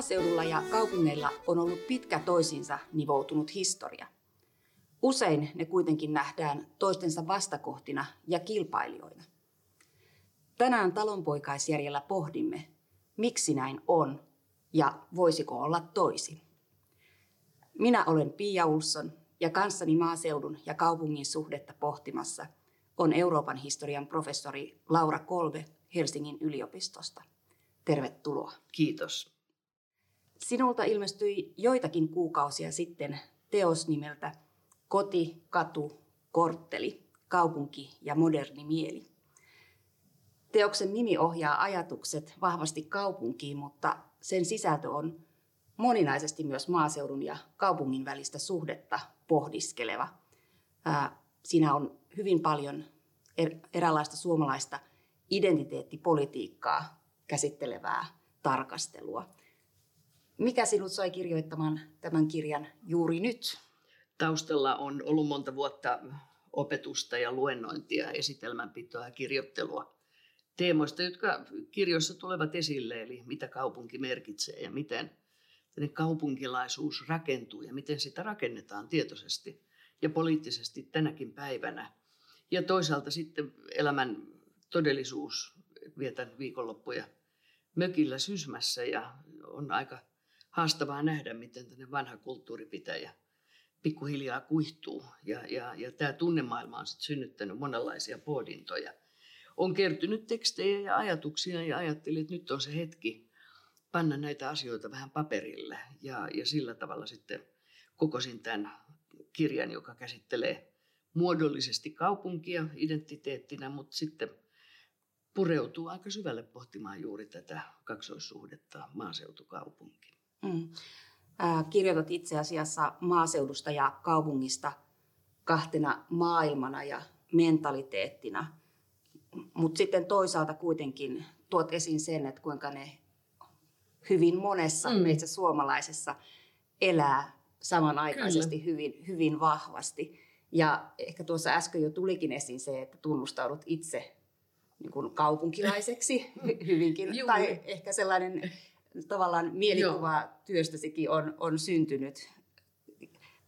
Maaseudulla ja kaupungeilla on ollut pitkä toisiinsa nivoutunut historia. Usein ne kuitenkin nähdään toistensa vastakohtina ja kilpailijoina. Tänään talonpoikaisjärjellä pohdimme, miksi näin on ja voisiko olla toisin. Minä olen Pia Ulsson ja kanssani maaseudun ja kaupungin suhdetta pohtimassa on Euroopan historian professori Laura Kolve Helsingin yliopistosta. Tervetuloa. Kiitos. Sinulta ilmestyi joitakin kuukausia sitten teos nimeltä Koti, katu, kortteli, kaupunki ja moderni mieli. Teoksen nimi ohjaa ajatukset vahvasti kaupunkiin, mutta sen sisältö on moninaisesti myös maaseudun ja kaupungin välistä suhdetta pohdiskeleva. Siinä on hyvin paljon er-, eräänlaista suomalaista identiteettipolitiikkaa käsittelevää tarkastelua. Mikä sinut sai kirjoittamaan tämän kirjan juuri nyt? Taustalla on ollut monta vuotta opetusta ja luennointia, esitelmänpitoa ja kirjoittelua teemoista, jotka kirjoissa tulevat esille, eli mitä kaupunki merkitsee ja miten kaupunkilaisuus rakentuu ja miten sitä rakennetaan tietoisesti ja poliittisesti tänäkin päivänä. Ja toisaalta sitten elämän todellisuus, vietän viikonloppuja mökillä Sysmässä ja on aika haastavaa nähdä, miten tänne vanha kulttuuripitäjä pikkuhiljaa kuihtuu. Ja, ja, ja tämä tunnemaailma on sitten synnyttänyt monenlaisia pohdintoja. On kertynyt tekstejä ja ajatuksia ja ajattelin, että nyt on se hetki panna näitä asioita vähän paperille. Ja, ja sillä tavalla sitten kokosin tämän kirjan, joka käsittelee muodollisesti kaupunkia identiteettinä, mutta sitten pureutuu aika syvälle pohtimaan juuri tätä kaksoissuhdetta maaseutukaupunki. Mm. Äh, kirjoitat itse asiassa maaseudusta ja kaupungista kahtena maailmana ja mentaliteettina, mutta sitten toisaalta kuitenkin tuot esiin sen, että kuinka ne hyvin monessa mm. meistä suomalaisessa elää samanaikaisesti hyvin, hyvin vahvasti. Ja ehkä tuossa äsken jo tulikin esiin se, että tunnustaudut itse niin kuin kaupunkilaiseksi hyvinkin. Tai ehkä sellainen tavallaan mielikuva työstäsikin on, on syntynyt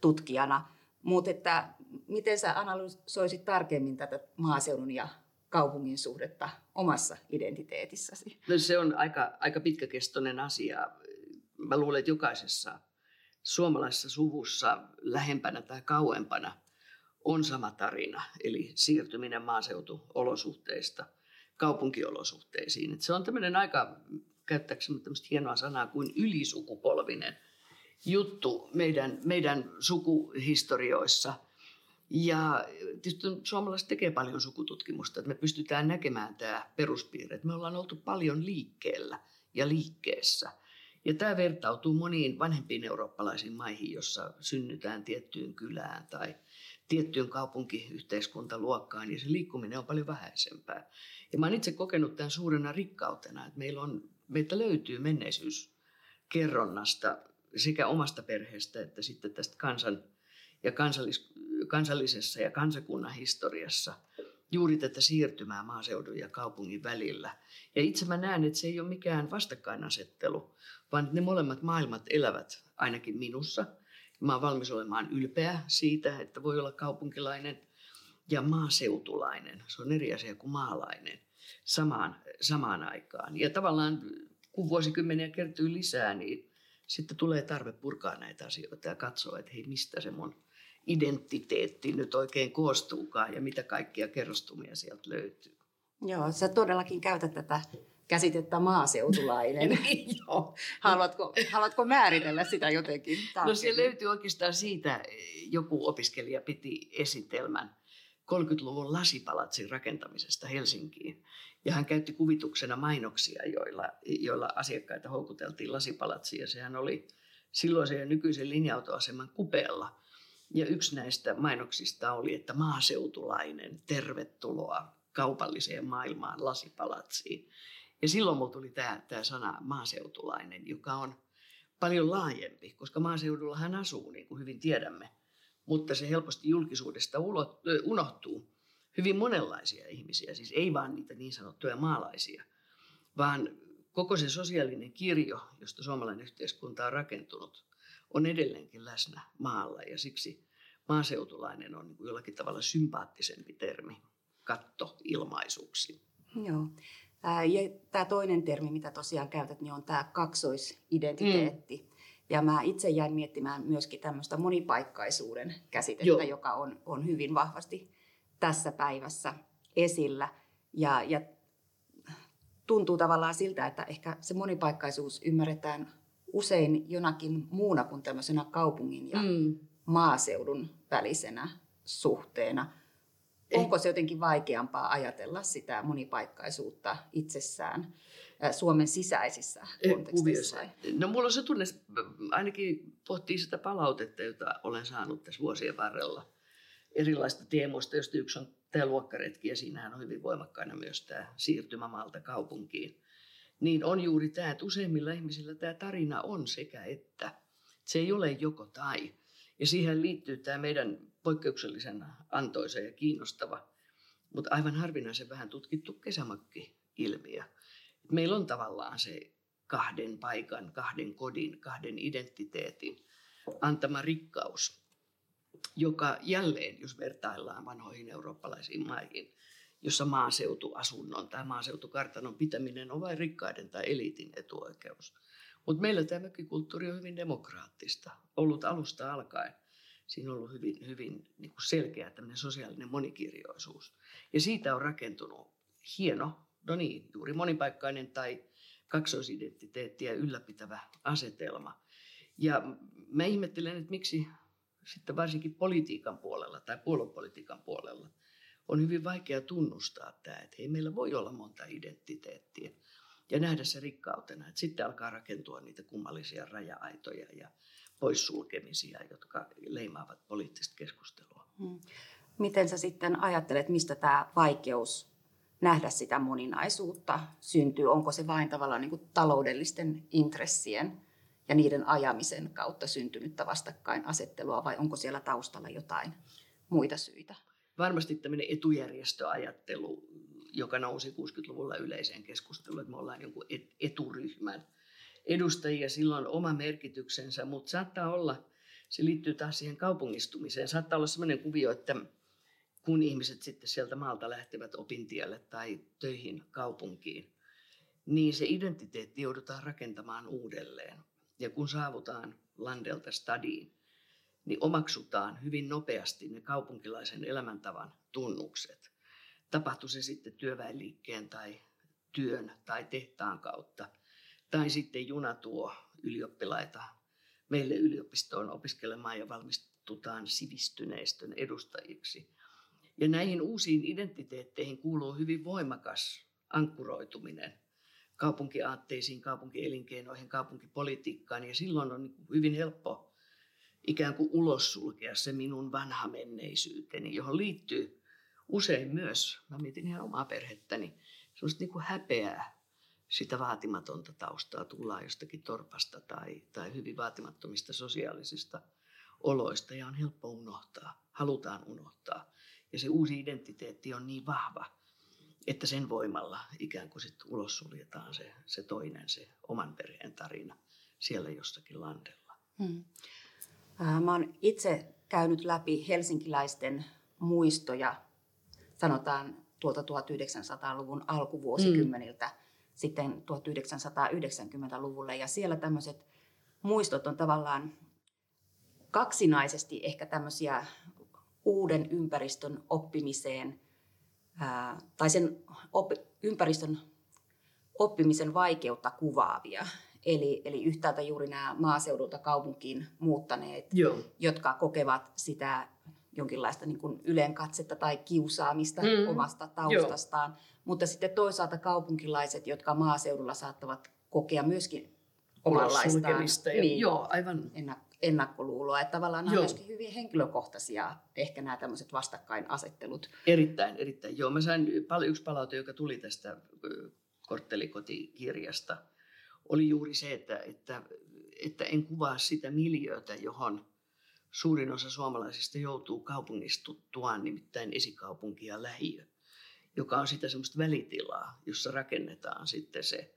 tutkijana. Mutta että miten sä analysoisit tarkemmin tätä maaseudun ja kaupungin suhdetta omassa identiteetissäsi? No se on aika, aika pitkäkestoinen asia. Mä luulen, että jokaisessa suomalaisessa suvussa lähempänä tai kauempana on sama tarina, eli siirtyminen maaseutuolosuhteista kaupunkiolosuhteisiin. Että se on tämmöinen aika, käyttääkseni tämmöistä hienoa sanaa kuin ylisukupolvinen juttu meidän, meidän sukuhistorioissa. Ja tietysti suomalaiset tekee paljon sukututkimusta, että me pystytään näkemään tämä peruspiirre. Että me ollaan oltu paljon liikkeellä ja liikkeessä – ja tämä vertautuu moniin vanhempiin eurooppalaisiin maihin, jossa synnytään tiettyyn kylään tai tiettyyn kaupunkiyhteiskuntaluokkaan ja se liikkuminen on paljon vähäisempää. Ja mä oon itse kokenut tämän suurena rikkautena, että meillä on, meiltä löytyy menneisyyskerronnasta sekä omasta perheestä että sitten tästä kansan ja kansallis, kansallisessa ja kansakunnan historiassa juuri tätä siirtymää maaseudun ja kaupungin välillä. Ja itse mä näen, että se ei ole mikään vastakkainasettelu, vaan ne molemmat maailmat elävät ainakin minussa. Mä oon valmis olemaan ylpeä siitä, että voi olla kaupunkilainen ja maaseutulainen. Se on eri asia kuin maalainen samaan, samaan aikaan. Ja tavallaan kun vuosikymmeniä kertyy lisää, niin sitten tulee tarve purkaa näitä asioita ja katsoa, että hei, mistä se mun identiteetti nyt oikein koostuukaan ja mitä kaikkia kerrostumia sieltä löytyy. Joo, sä todellakin käytät tätä käsitettä maaseutulainen. joo. Haluatko, haluatko määritellä sitä jotenkin? Tarkemmin? No se löytyy oikeastaan siitä, joku opiskelija piti esitelmän 30-luvun lasipalatsin rakentamisesta Helsinkiin. Ja hän käytti kuvituksena mainoksia, joilla, joilla asiakkaita houkuteltiin lasipalatsiin. Ja sehän oli silloisen ja nykyisen linja-autoaseman kupeella. Ja yksi näistä mainoksista oli, että maaseutulainen, tervetuloa kaupalliseen maailmaan lasipalatsiin. Ja silloin mulla tuli tämä, tämä sana maaseutulainen, joka on paljon laajempi, koska maaseudullahan asuu, niin kuin hyvin tiedämme. Mutta se helposti julkisuudesta unohtuu hyvin monenlaisia ihmisiä, siis ei vaan niitä niin sanottuja maalaisia, vaan koko se sosiaalinen kirjo, josta suomalainen yhteiskunta on rakentunut, on edelleenkin läsnä maalla ja siksi maaseutulainen on niin jollakin tavalla sympaattisempi termi katto ilmaisuuksi. Joo. Ja tämä toinen termi, mitä tosiaan käytät, niin on tämä kaksoisidentiteetti. Mm. Ja mä itse jäin miettimään myöskin tämmöistä monipaikkaisuuden käsitettä, Joo. joka on, on hyvin vahvasti tässä päivässä esillä. Ja, ja tuntuu tavallaan siltä, että ehkä se monipaikkaisuus ymmärretään usein jonakin muuna kuin tämmöisenä kaupungin ja mm. maaseudun välisenä suhteena. Onko se jotenkin vaikeampaa ajatella sitä monipaikkaisuutta itsessään Suomen sisäisissä konteksteissa? No mulla on se tunne, ainakin pohtii sitä palautetta, jota olen saanut tässä vuosien varrella erilaista teemoista, josta yksi on tämä luokkaretki ja siinähän on hyvin voimakkaana myös tämä siirtymämaalta kaupunkiin. Niin on juuri tämä, että useimmilla ihmisillä tämä tarina on sekä että. Se ei ole joko tai. Ja siihen liittyy tämä meidän poikkeuksellisen antoisa ja kiinnostava, mutta aivan harvinaisen vähän tutkittu kesämökki-ilmiö. Meillä on tavallaan se kahden paikan, kahden kodin, kahden identiteetin antama rikkaus, joka jälleen, jos vertaillaan vanhoihin eurooppalaisiin maihin, jossa maaseutuasunnon tai maaseutukartanon pitäminen on vain rikkaiden tai eliitin etuoikeus. Mutta meillä tämä mökkikulttuuri on hyvin demokraattista, ollut alusta alkaen. Siinä on ollut hyvin, hyvin niin kuin selkeä sosiaalinen monikirjoisuus. Ja siitä on rakentunut hieno, no niin, juuri monipaikkainen tai kaksoisidentiteettiä ylläpitävä asetelma. Ja mä ihmettelen, että miksi sitten varsinkin politiikan puolella tai puoluepolitiikan puolella on hyvin vaikea tunnustaa tämä, että hei, meillä voi olla monta identiteettiä ja nähdä se rikkautena. Että sitten alkaa rakentua niitä kummallisia raja-aitoja ja poissulkemisia, jotka leimaavat poliittista keskustelua. Hmm. Miten sä sitten ajattelet, mistä tämä vaikeus nähdä sitä moninaisuutta syntyy? Onko se vain tavallaan niin kuin taloudellisten intressien ja niiden ajamisen kautta syntynyttä vastakkainasettelua vai onko siellä taustalla jotain muita syitä? Varmasti tämmöinen etujärjestöajattelu, joka nousi 60-luvulla yleiseen keskusteluun, että me ollaan jonkun eturyhmän edustajia, silloin oma merkityksensä, mutta saattaa olla, se liittyy taas siihen kaupungistumiseen, saattaa olla sellainen kuvio, että kun ihmiset sitten sieltä maalta lähtevät opintielle tai töihin kaupunkiin, niin se identiteetti joudutaan rakentamaan uudelleen. Ja kun saavutaan landelta stadiin, niin omaksutaan hyvin nopeasti ne kaupunkilaisen elämäntavan tunnukset. Tapahtui se sitten työväenliikkeen tai työn tai tehtaan kautta. Tai sitten juna tuo ylioppilaita meille yliopistoon opiskelemaan ja valmistutaan sivistyneistön edustajiksi. Ja näihin uusiin identiteetteihin kuuluu hyvin voimakas ankkuroituminen kaupunkiaatteisiin, kaupunkielinkeinoihin, kaupunkipolitiikkaan. Ja silloin on niin hyvin helppo ikään kuin ulos sulkea se minun vanha menneisyyteni, johon liittyy usein myös, mä mietin ihan omaa perhettäni, semmoista niin kuin häpeää sitä vaatimatonta taustaa, tullaan jostakin torpasta tai, tai hyvin vaatimattomista sosiaalisista oloista ja on helppo unohtaa, halutaan unohtaa. Ja se uusi identiteetti on niin vahva, että sen voimalla ikään kuin sitten ulos suljetaan se, se toinen, se oman perheen tarina siellä jossakin landella. Hmm. Mä oon itse käynyt läpi helsinkiläisten muistoja, sanotaan tuolta 1900-luvun alkuvuosikymmeniltä hmm. sitten 1990-luvulle. Ja siellä tämmöiset muistot on tavallaan kaksinaisesti ehkä tämmöisiä uuden ympäristön oppimiseen ää, tai sen op, ympäristön oppimisen vaikeutta kuvaavia. Eli, eli yhtäältä juuri nämä maaseudulta kaupunkiin muuttaneet, Joo. jotka kokevat sitä jonkinlaista niin kuin ylenkatsetta tai kiusaamista mm. omasta taustastaan. Joo. Mutta sitten toisaalta kaupunkilaiset, jotka maaseudulla saattavat kokea myöskin omanlaistaan niin, Joo, aivan ennakkoluuloa. Että tavallaan nämä on myöskin hyvin henkilökohtaisia ehkä nämä tämmöiset vastakkainasettelut. Erittäin, erittäin. Joo, mä sain paljon, yksi palaute, joka tuli tästä korttelikotikirjasta, oli juuri se, että, että, että en kuvaa sitä miljöötä, johon suurin osa suomalaisista joutuu kaupungistuttuaan, nimittäin esikaupunki ja lähiö, joka on sitä semmoista välitilaa, jossa rakennetaan sitten se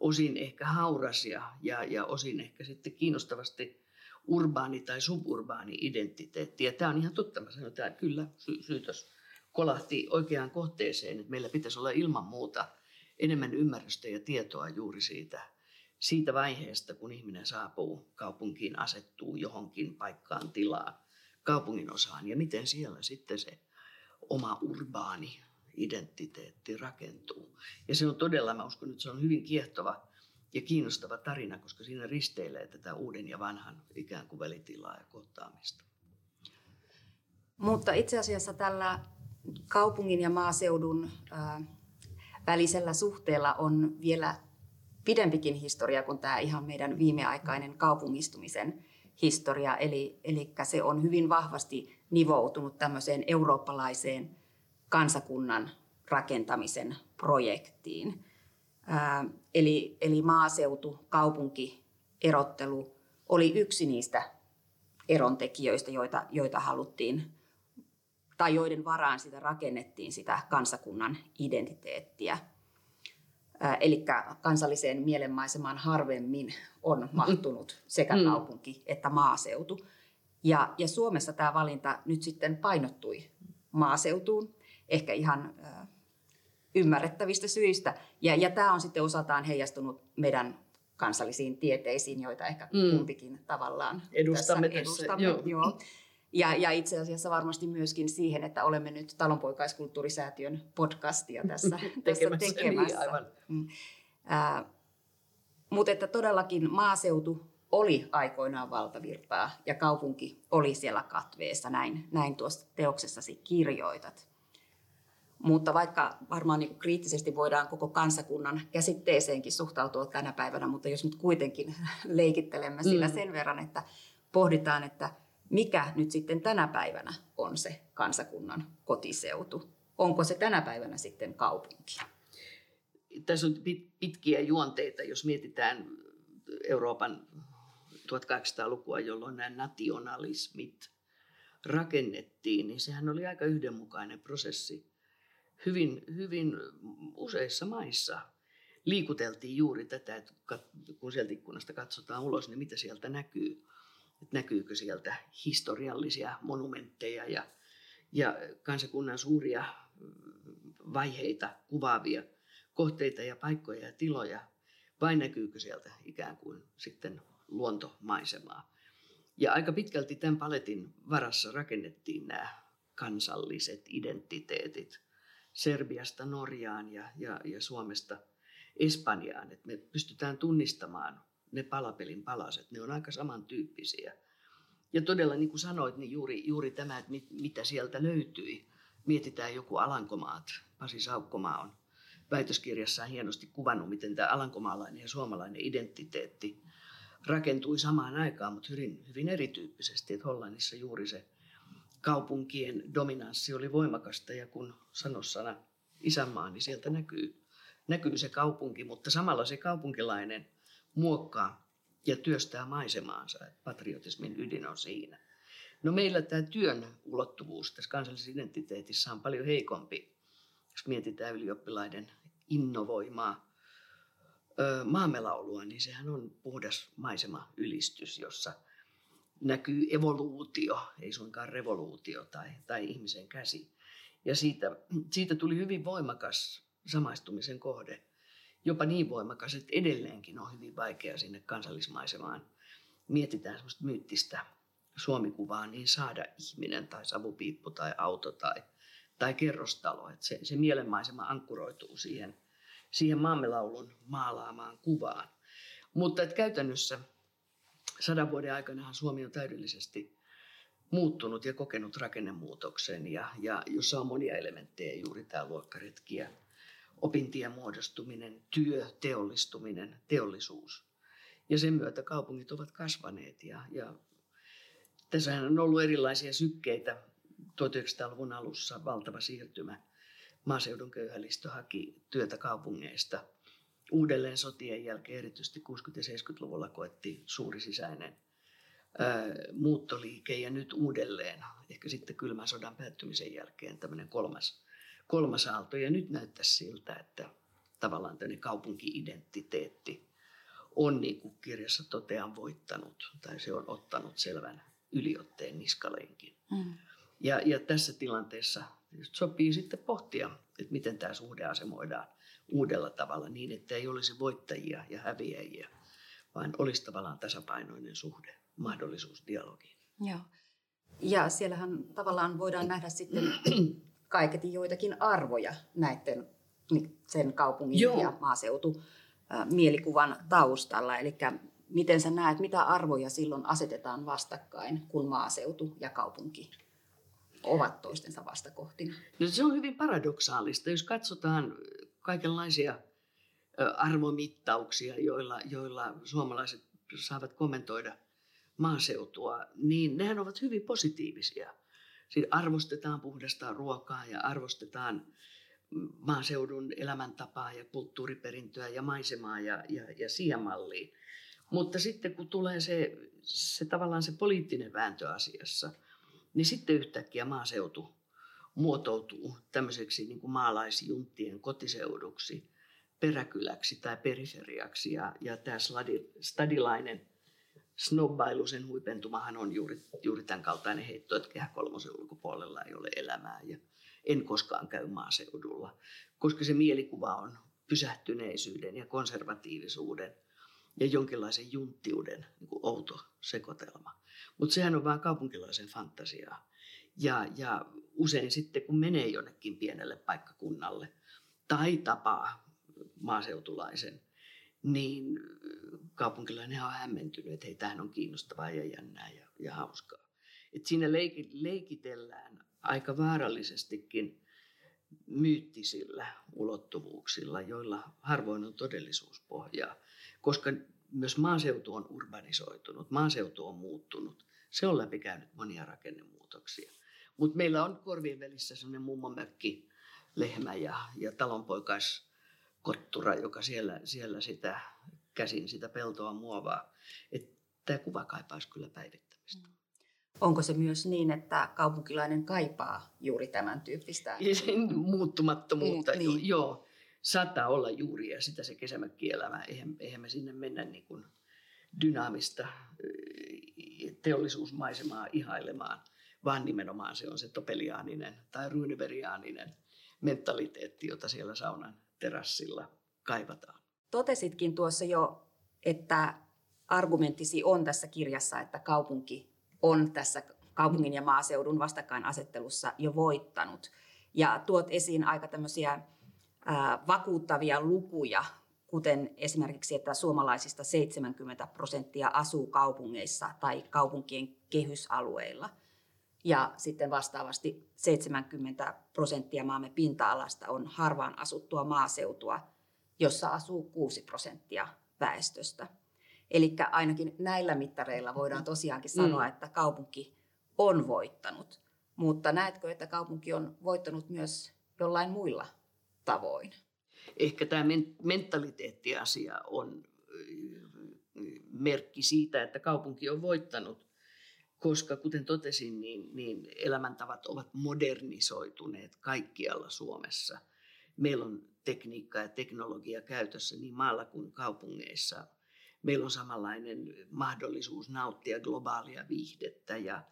osin ehkä hauras ja, ja, ja osin ehkä sitten kiinnostavasti urbaani tai suburbaani identiteetti. Ja tämä on ihan totta, mä sanon, että kyllä sy- syytös kolahti oikeaan kohteeseen, että meillä pitäisi olla ilman muuta enemmän ymmärrystä ja tietoa juuri siitä, siitä vaiheesta, kun ihminen saapuu kaupunkiin, asettuu johonkin paikkaan, tilaan, kaupungin osaan ja miten siellä sitten se oma urbaani identiteetti rakentuu. Ja se on todella, mä uskon, että se on hyvin kiehtova ja kiinnostava tarina, koska siinä risteilee tätä uuden ja vanhan ikään kuin välitilaa ja kohtaamista. Mutta itse asiassa tällä kaupungin ja maaseudun välisellä suhteella on vielä pidempikin historia kuin tämä ihan meidän viimeaikainen kaupungistumisen historia. Eli, eli se on hyvin vahvasti nivoutunut tämmöiseen eurooppalaiseen kansakunnan rakentamisen projektiin. Ää, eli, eli maaseutu, kaupunki, erottelu oli yksi niistä erontekijöistä, joita, joita haluttiin tai joiden varaan sitä rakennettiin sitä kansakunnan identiteettiä. Eli kansalliseen mielenmaisemaan harvemmin on mahtunut sekä mm. kaupunki että maaseutu. Ja, ja Suomessa tämä valinta nyt sitten painottui maaseutuun, ehkä ihan äh, ymmärrettävistä syistä. Ja, ja tämä on sitten osaltaan heijastunut meidän kansallisiin tieteisiin, joita ehkä mm. kumpikin tavallaan edustamme tässä. edustamme. Joo. Joo. Ja, ja itse asiassa varmasti myöskin siihen, että olemme nyt talonpoikaiskulttuurisäätiön podcastia tässä tekemässä. Tässä tekemässä. Niin, aivan. Mm. Äh, mutta että todellakin maaseutu oli aikoinaan valtavirtaa ja kaupunki oli siellä katveessa, näin, näin tuossa teoksessasi kirjoitat. Mutta vaikka varmaan niin kriittisesti voidaan koko kansakunnan käsitteeseenkin suhtautua tänä päivänä, mutta jos nyt kuitenkin leikittelemme sillä mm. sen verran, että pohditaan, että mikä nyt sitten tänä päivänä on se kansakunnan kotiseutu. Onko se tänä päivänä sitten kaupunki? Tässä on pitkiä juonteita, jos mietitään Euroopan 1800-lukua, jolloin nämä nationalismit rakennettiin, niin sehän oli aika yhdenmukainen prosessi. Hyvin, hyvin useissa maissa liikuteltiin juuri tätä, että kun sieltä ikkunasta katsotaan ulos, niin mitä sieltä näkyy että näkyykö sieltä historiallisia monumentteja ja, ja kansakunnan suuria mm, vaiheita kuvaavia kohteita ja paikkoja ja tiloja, vai näkyykö sieltä ikään kuin sitten luontomaisemaa. Ja aika pitkälti tämän paletin varassa rakennettiin nämä kansalliset identiteetit Serbiasta Norjaan ja, ja, ja Suomesta Espanjaan, että me pystytään tunnistamaan ne palapelin palaset, ne on aika samantyyppisiä. Ja todella niin kuin sanoit, niin juuri, juuri tämä, että mit, mitä sieltä löytyi. Mietitään joku Alankomaat. Pasi Saukkomaa on väitöskirjassaan hienosti kuvannut, miten tämä alankomaalainen ja suomalainen identiteetti rakentui samaan aikaan, mutta hyvin, hyvin erityyppisesti. Että Hollannissa juuri se kaupunkien dominanssi oli voimakasta ja kun sanossana isänmaa, niin sieltä näkyy, näkyy se kaupunki, mutta samalla se kaupunkilainen – muokkaa ja työstää maisemaansa. Patriotismin ydin on siinä. No meillä tämä työn ulottuvuus tässä kansallisessa identiteetissä on paljon heikompi, jos mietitään ylioppilaiden innovoimaa maamelaulua, niin sehän on puhdas maisema-ylistys, jossa näkyy evoluutio, ei suinkaan revoluutio tai, tai ihmisen käsi. Ja siitä, siitä tuli hyvin voimakas samaistumisen kohde jopa niin voimakas, että edelleenkin on hyvin vaikea sinne kansallismaisemaan. Mietitään semmoista myyttistä suomikuvaa, niin saada ihminen tai savupiippu tai auto tai, tai kerrostalo. Että se, se mielenmaisema ankkuroituu siihen, siihen maamelaulun maalaamaan kuvaan. Mutta että käytännössä sadan vuoden aikana Suomi on täydellisesti muuttunut ja kokenut rakennemuutoksen, ja, ja jossa on monia elementtejä, juuri tämä luokkaretki ja opintien muodostuminen, työ, teollistuminen, teollisuus. Ja sen myötä kaupungit ovat kasvaneet ja, ja tässähän on ollut erilaisia sykkeitä. 1900-luvun alussa valtava siirtymä. Maaseudun köyhälistö haki työtä kaupungeista. Uudelleen sotien jälkeen, erityisesti 60- ja 70-luvulla, koettiin suuri sisäinen muuttoliike ja nyt uudelleen, ehkä sitten kylmän sodan päättymisen jälkeen, tämmöinen kolmas kolmas aalto. Ja nyt näyttää siltä, että tavallaan tämmöinen kaupunki-identiteetti on niin kuin kirjassa totean voittanut tai se on ottanut selvän yliotteen niskalenkin. Mm. Ja, ja tässä tilanteessa sopii sitten pohtia, että miten tämä suhde asemoidaan uudella tavalla niin, että ei olisi voittajia ja häviäjiä, vaan olisi tavallaan tasapainoinen suhde, mahdollisuus dialogiin. Joo. Ja siellähän tavallaan voidaan nähdä sitten kaiketi joitakin arvoja näiden sen kaupungin Joo. ja maaseutu mielikuvan taustalla. Eli miten sä näet, mitä arvoja silloin asetetaan vastakkain, kun maaseutu ja kaupunki ovat toistensa vastakohtina? No se on hyvin paradoksaalista, jos katsotaan kaikenlaisia arvomittauksia, joilla, joilla suomalaiset saavat kommentoida maaseutua, niin nehän ovat hyvin positiivisia. Siinä arvostetaan puhdasta ruokaa ja arvostetaan maaseudun elämäntapaa ja kulttuuriperintöä ja maisemaa ja, ja, ja sijamalliin. Mutta sitten kun tulee se, se tavallaan se poliittinen vääntö asiassa, niin sitten yhtäkkiä maaseutu muotoutuu tämmöiseksi niin kuin maalaisjunttien kotiseuduksi, peräkyläksi tai periferiaksi. Ja, ja tämä sladi, stadilainen snobbailu, sen huipentumahan on juuri, juuri tämän kaltainen heitto, että kehä kolmosen ulkopuolella ei ole elämää. Ja en koskaan käy maaseudulla, koska se mielikuva on pysähtyneisyyden ja konservatiivisuuden ja jonkinlaisen junttiuden niin kuin outo sekoitelma. Mutta sehän on vain kaupunkilaisen fantasiaa. Ja, ja usein sitten, kun menee jonnekin pienelle paikkakunnalle tai tapaa maaseutulaisen, niin kaupunkilainen on hämmentynyt, että hei, tämähän on kiinnostavaa ja jännää ja, ja hauskaa. Et siinä leiki, leikitellään aika vaarallisestikin myyttisillä ulottuvuuksilla, joilla harvoin on todellisuuspohjaa, koska myös maaseutu on urbanisoitunut, maaseutu on muuttunut. Se on läpikäynyt monia rakennemuutoksia. Mutta meillä on korvien välissä sellainen mummomökki, lehmä ja, ja talonpoikaiskottura, joka siellä, siellä sitä käsin sitä peltoa muovaa. Tämä kuva kaipaisi kyllä päivittämistä. Mm. Onko se myös niin, että kaupunkilainen kaipaa juuri tämän tyyppistä? Muuttumattomuutta, Muut, niin. joo. Saattaa olla juuri ja sitä se kesämökkielämä. Eihän, eihän me sinne mennä niin kuin dynaamista teollisuusmaisemaa ihailemaan, vaan nimenomaan se on se topeliaaninen tai ruiniveriaaninen mentaliteetti, jota siellä saunan terassilla kaivataan. Totesitkin tuossa jo, että argumenttisi on tässä kirjassa, että kaupunki on tässä kaupungin ja maaseudun vastakkainasettelussa jo voittanut. Ja tuot esiin aika tämmöisiä vakuuttavia lukuja, kuten esimerkiksi, että suomalaisista 70 prosenttia asuu kaupungeissa tai kaupunkien kehysalueilla. Ja sitten vastaavasti 70 prosenttia maamme pinta-alasta on harvaan asuttua maaseutua, jossa asuu 6 prosenttia väestöstä. Eli ainakin näillä mittareilla voidaan tosiaankin sanoa, mm. että kaupunki on voittanut. Mutta näetkö, että kaupunki on voittanut myös jollain muilla tavoin? Ehkä tämä mentaliteettiasia on merkki siitä, että kaupunki on voittanut, koska kuten totesin, niin, niin elämäntavat ovat modernisoituneet kaikkialla Suomessa. Meillä on tekniikka ja teknologia käytössä niin maalla kuin kaupungeissa – meillä on samanlainen mahdollisuus nauttia globaalia viihdettä ja,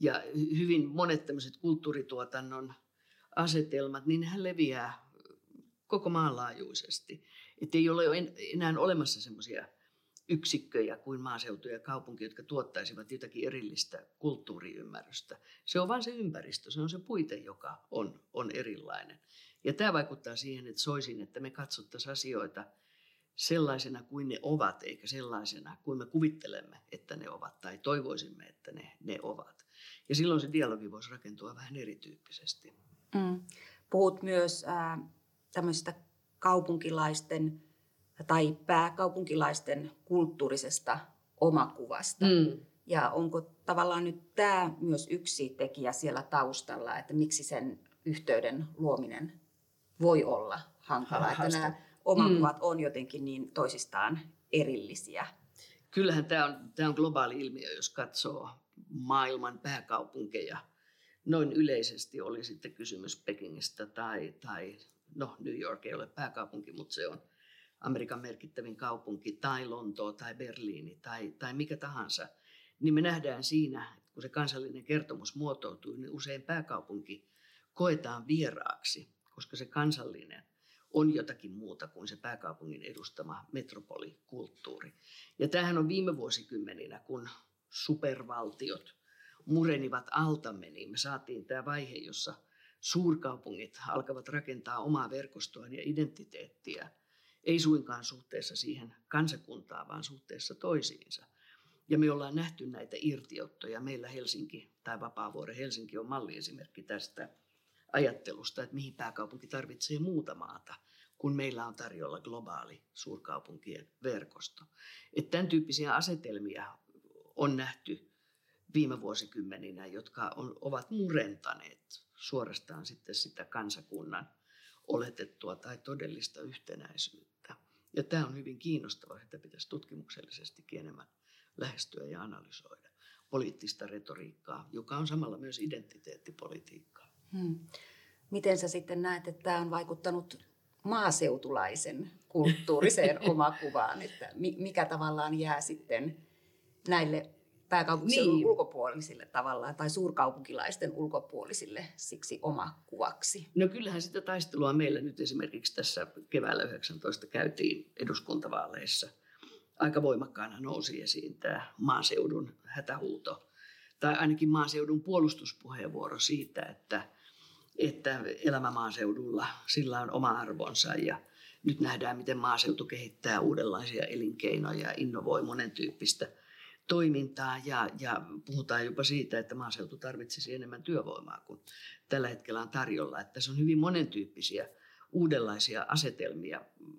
ja hyvin monet tämmöiset kulttuurituotannon asetelmat, niin hän leviää koko maanlaajuisesti. Että ei ole enää olemassa semmoisia yksikköjä kuin maaseutu ja kaupunki, jotka tuottaisivat jotakin erillistä kulttuuriymmärrystä. Se on vain se ympäristö, se on se puite, joka on, on erilainen. Ja tämä vaikuttaa siihen, että soisin, että me katsottaisiin asioita – sellaisena kuin ne ovat, eikä sellaisena kuin me kuvittelemme, että ne ovat, tai toivoisimme, että ne, ne ovat. Ja silloin se dialogi voisi rakentua vähän erityyppisesti. Mm. Puhut myös äh, tämmöistä kaupunkilaisten tai pääkaupunkilaisten kulttuurisesta omakuvasta. Mm. Ja onko tavallaan nyt tämä myös yksi tekijä siellä taustalla, että miksi sen yhteyden luominen voi olla hankala? Että nämä omakuvat mm. on jotenkin niin toisistaan erillisiä. Kyllähän tämä on, tämä on globaali ilmiö, jos katsoo maailman pääkaupunkeja. Noin yleisesti oli sitten kysymys Pekingistä tai, tai no New York ei ole pääkaupunki, mutta se on Amerikan merkittävin kaupunki, tai Lontoo, tai Berliini, tai, tai mikä tahansa, niin me nähdään siinä, kun se kansallinen kertomus muotoutuu, niin usein pääkaupunki koetaan vieraaksi, koska se kansallinen on jotakin muuta kuin se pääkaupungin edustama metropolikulttuuri. Ja tämähän on viime vuosikymmeninä, kun supervaltiot murenivat altamme, niin me saatiin tämä vaihe, jossa suurkaupungit alkavat rakentaa omaa verkostoaan ja identiteettiä, ei suinkaan suhteessa siihen kansakuntaan, vaan suhteessa toisiinsa. Ja me ollaan nähty näitä irtiottoja. Meillä Helsinki tai Vapaavuori Helsinki on malliesimerkki tästä ajattelusta, että mihin pääkaupunki tarvitsee muuta maata, kun meillä on tarjolla globaali suurkaupunkien verkosto. Että tämän tyyppisiä asetelmia on nähty viime vuosikymmeninä, jotka on, ovat murentaneet suorastaan sitten sitä kansakunnan oletettua tai todellista yhtenäisyyttä. Ja tämä on hyvin kiinnostavaa, että pitäisi tutkimuksellisestikin enemmän lähestyä ja analysoida poliittista retoriikkaa, joka on samalla myös identiteettipolitiikkaa. Hmm. Miten sä sitten näet, että tämä on vaikuttanut maaseutulaisen kulttuuriseen omakuvaan, että mikä tavallaan jää sitten näille pääkaupunkiseudun niin. ulkopuolisille tavallaan tai suurkaupunkilaisten ulkopuolisille siksi oma kuvaksi? No kyllähän sitä taistelua meillä nyt esimerkiksi tässä keväällä 19 käytiin eduskuntavaaleissa. Aika voimakkaana nousi esiin tämä maaseudun hätähuuto tai ainakin maaseudun puolustuspuheenvuoro siitä, että, että elämä maaseudulla, sillä on oma arvonsa ja nyt nähdään, miten maaseutu kehittää uudenlaisia elinkeinoja ja innovoi monen tyyppistä – toimintaa ja, ja puhutaan jopa siitä, että maaseutu tarvitsisi enemmän työvoimaa kuin tällä hetkellä on tarjolla. Että se on hyvin monentyyppisiä uudenlaisia asetelmia mm,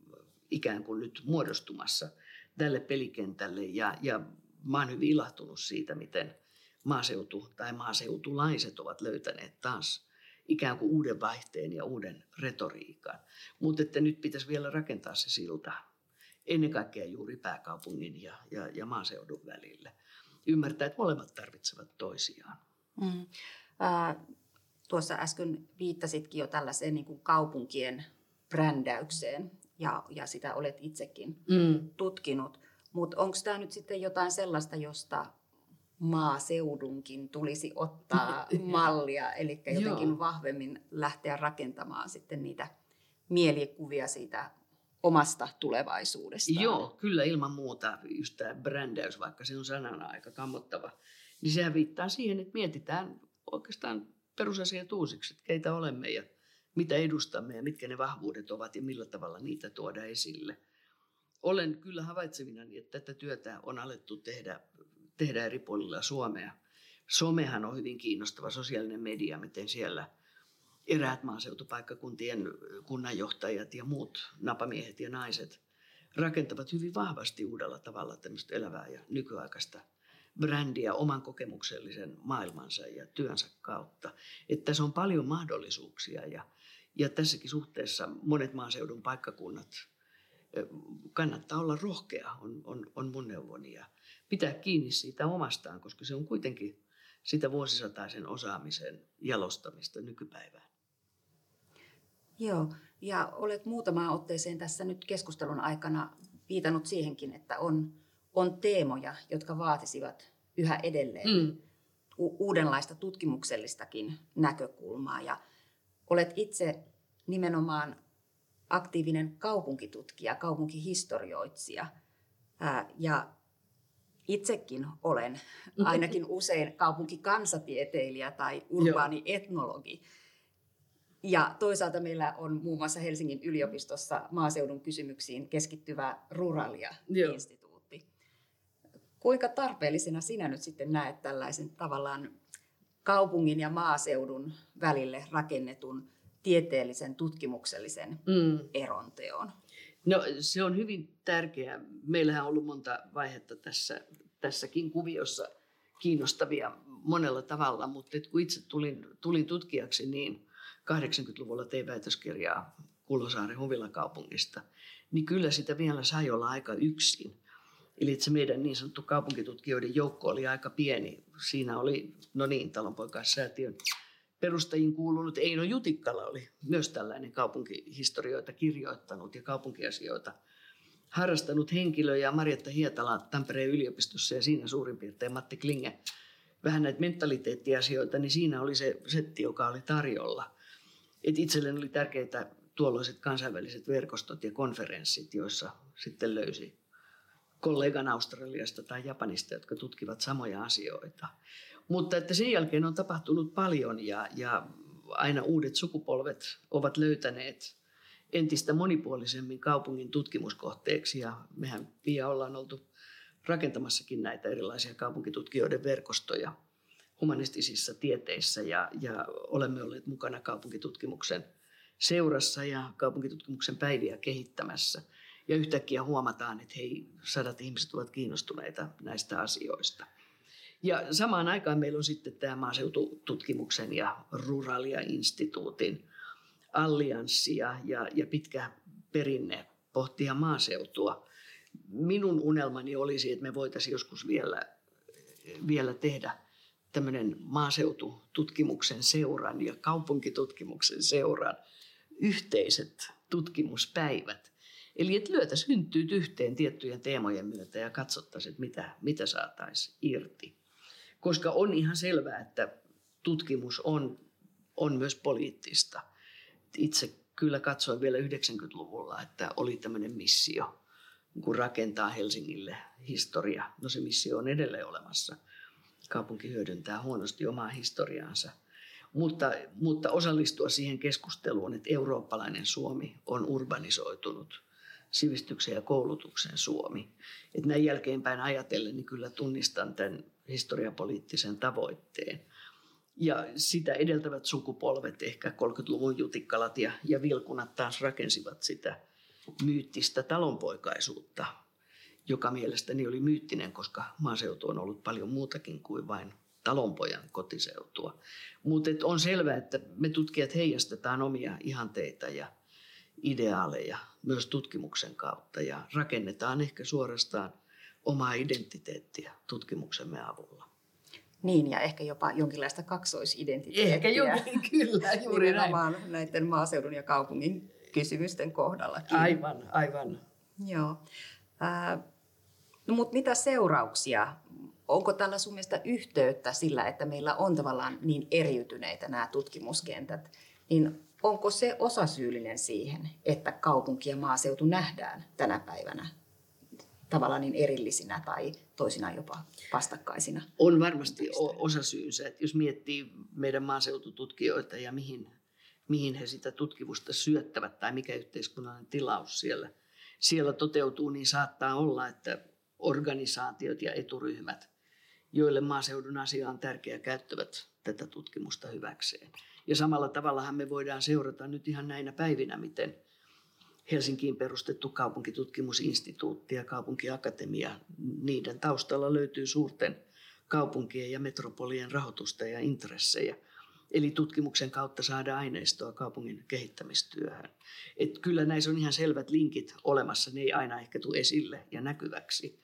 ikään kuin nyt muodostumassa tälle pelikentälle ja, ja mä olen hyvin ilahtunut siitä, miten maaseutu tai maaseutulaiset ovat löytäneet taas ikään kuin uuden vaihteen ja uuden retoriikan. Mutta että nyt pitäisi vielä rakentaa se silta ennen kaikkea juuri pääkaupungin ja, ja, ja maaseudun välille. Ymmärtää, että molemmat tarvitsevat toisiaan. Mm. Äh, tuossa äsken viittasitkin jo tällaiseen niin kuin kaupunkien brändäykseen ja, ja sitä olet itsekin mm. tutkinut. Mutta onko tämä nyt sitten jotain sellaista, josta maaseudunkin tulisi ottaa mallia, eli jotenkin Joo. vahvemmin lähteä rakentamaan sitten niitä mielikuvia siitä omasta tulevaisuudestaan. Joo, kyllä ilman muuta just tämä brändäys, vaikka se on sanana aika kammottava, niin sehän viittaa siihen, että mietitään oikeastaan perusasiat uusiksi, että keitä olemme ja mitä edustamme ja mitkä ne vahvuudet ovat ja millä tavalla niitä tuoda esille. Olen kyllä havaitsevina, että tätä työtä on alettu tehdä, tehdä eri puolilla Suomea. Somehan on hyvin kiinnostava sosiaalinen media, miten siellä – eräät maaseutupaikkakuntien kunnanjohtajat ja muut napamiehet ja naiset rakentavat hyvin vahvasti uudella tavalla tämmöistä elävää ja nykyaikaista brändiä oman kokemuksellisen maailmansa ja työnsä kautta. Että tässä on paljon mahdollisuuksia ja, ja tässäkin suhteessa monet maaseudun paikkakunnat kannattaa olla rohkea, on, on, on mun neuvoni. Ja pitää kiinni siitä omastaan, koska se on kuitenkin sitä vuosisataisen osaamisen jalostamista nykypäivään. Joo, ja olet muutamaan otteeseen tässä nyt keskustelun aikana viitannut siihenkin, että on, on teemoja, jotka vaatisivat yhä edelleen mm. u- uudenlaista tutkimuksellistakin näkökulmaa. Ja olet itse nimenomaan aktiivinen kaupunkitutkija, kaupunkihistorioitsija. Ää, ja itsekin olen ainakin usein kaupunkikansatieteilijä tai urbaani etnologi. Ja toisaalta meillä on muun muassa Helsingin yliopistossa maaseudun kysymyksiin keskittyvä Ruralia-instituutti. Kuinka tarpeellisena sinä nyt sitten näet tällaisen tavallaan kaupungin ja maaseudun välille rakennetun tieteellisen tutkimuksellisen mm. eronteon? No se on hyvin tärkeää. Meillähän on ollut monta vaihetta tässä, tässäkin kuviossa kiinnostavia monella tavalla, mutta kun itse tulin, tulin tutkijaksi, niin – 80-luvulla tein väitöskirjaa Kulosaaren huvilakaupungista, niin kyllä sitä vielä sai olla aika yksin. Eli se meidän niin sanottu kaupunkitutkijoiden joukko oli aika pieni. Siinä oli, no niin, talonpoikaissäätiön perustajiin kuulunut Eino Jutikkala oli myös tällainen kaupunkihistorioita kirjoittanut ja kaupunkiasioita harrastanut henkilö ja Marjatta Hietala Tampereen yliopistossa ja siinä suurin piirtein Matti Klinge vähän näitä mentaliteettiasioita, niin siinä oli se setti, joka oli tarjolla. Et itselleni oli tärkeää tuolloiset kansainväliset verkostot ja konferenssit, joissa sitten löysi kollegan Australiasta tai Japanista, jotka tutkivat samoja asioita. Mutta että sen jälkeen on tapahtunut paljon ja, ja aina uudet sukupolvet ovat löytäneet entistä monipuolisemmin kaupungin tutkimuskohteeksi ja mehän Pia ollaan oltu rakentamassakin näitä erilaisia kaupunkitutkijoiden verkostoja humanistisissa tieteissä ja, ja olemme olleet mukana kaupunkitutkimuksen seurassa ja kaupunkitutkimuksen päiviä kehittämässä. Ja yhtäkkiä huomataan, että hei, sadat ihmiset ovat kiinnostuneita näistä asioista. Ja samaan aikaan meillä on sitten tämä maaseutututkimuksen ja Ruralia-instituutin allianssi ja, ja, ja pitkä perinne pohtia maaseutua. Minun unelmani olisi, että me voitaisiin joskus vielä, vielä tehdä tämmöinen maaseutututkimuksen seuran ja kaupunkitutkimuksen seuran yhteiset tutkimuspäivät. Eli että lyötäisiin hynttyyt yhteen tiettyjen teemojen myötä ja katsottaisiin, että mitä, mitä saataisiin irti. Koska on ihan selvää, että tutkimus on, on myös poliittista. Itse kyllä katsoin vielä 90-luvulla, että oli tämmöinen missio, kun rakentaa Helsingille historia. No se missio on edelleen olemassa. Kaupunki hyödyntää huonosti omaa historiaansa. Mutta, mutta osallistua siihen keskusteluun, että eurooppalainen Suomi on urbanisoitunut sivistyksen ja koulutuksen Suomi. Että näin jälkeenpäin ajatellen, niin kyllä tunnistan tämän historiapoliittisen tavoitteen. Ja sitä edeltävät sukupolvet, ehkä 30-luvun jutikkalat ja, ja vilkunat taas rakensivat sitä myyttistä talonpoikaisuutta, joka mielestäni oli myyttinen, koska maaseutu on ollut paljon muutakin kuin vain talonpojan kotiseutua. Mutta on selvää, että me tutkijat heijastetaan omia ihanteita ja ideaaleja myös tutkimuksen kautta ja rakennetaan ehkä suorastaan omaa identiteettiä tutkimuksemme avulla. Niin, ja ehkä jopa jonkinlaista kaksoisidentiteettiä. Ehkä jonkin, kyllä, juuri näin. näiden maaseudun ja kaupungin kysymysten kohdallakin. Aivan, aivan. Joo. Äh, no, mutta mitä seurauksia? Onko tällä sun mielestä yhteyttä sillä, että meillä on tavallaan niin eriytyneitä nämä tutkimuskentät? Niin onko se osasyyllinen siihen, että kaupunki ja maaseutu nähdään tänä päivänä tavallaan niin erillisinä tai toisinaan jopa vastakkaisina? On varmasti osasyynsä. Että jos miettii meidän maaseutututkijoita ja mihin, mihin he sitä tutkimusta syöttävät tai mikä yhteiskunnallinen tilaus siellä, siellä toteutuu, niin saattaa olla, että organisaatiot ja eturyhmät, joille maaseudun asia on tärkeä, käyttävät tätä tutkimusta hyväkseen. Ja samalla tavallahan me voidaan seurata nyt ihan näinä päivinä, miten Helsinkiin perustettu kaupunkitutkimusinstituutti ja kaupunkiakatemia, niiden taustalla löytyy suurten kaupunkien ja metropolien rahoitusta ja intressejä. Eli tutkimuksen kautta saada aineistoa kaupungin kehittämistyöhön. Et kyllä näissä on ihan selvät linkit olemassa, ne ei aina ehkä tule esille ja näkyväksi,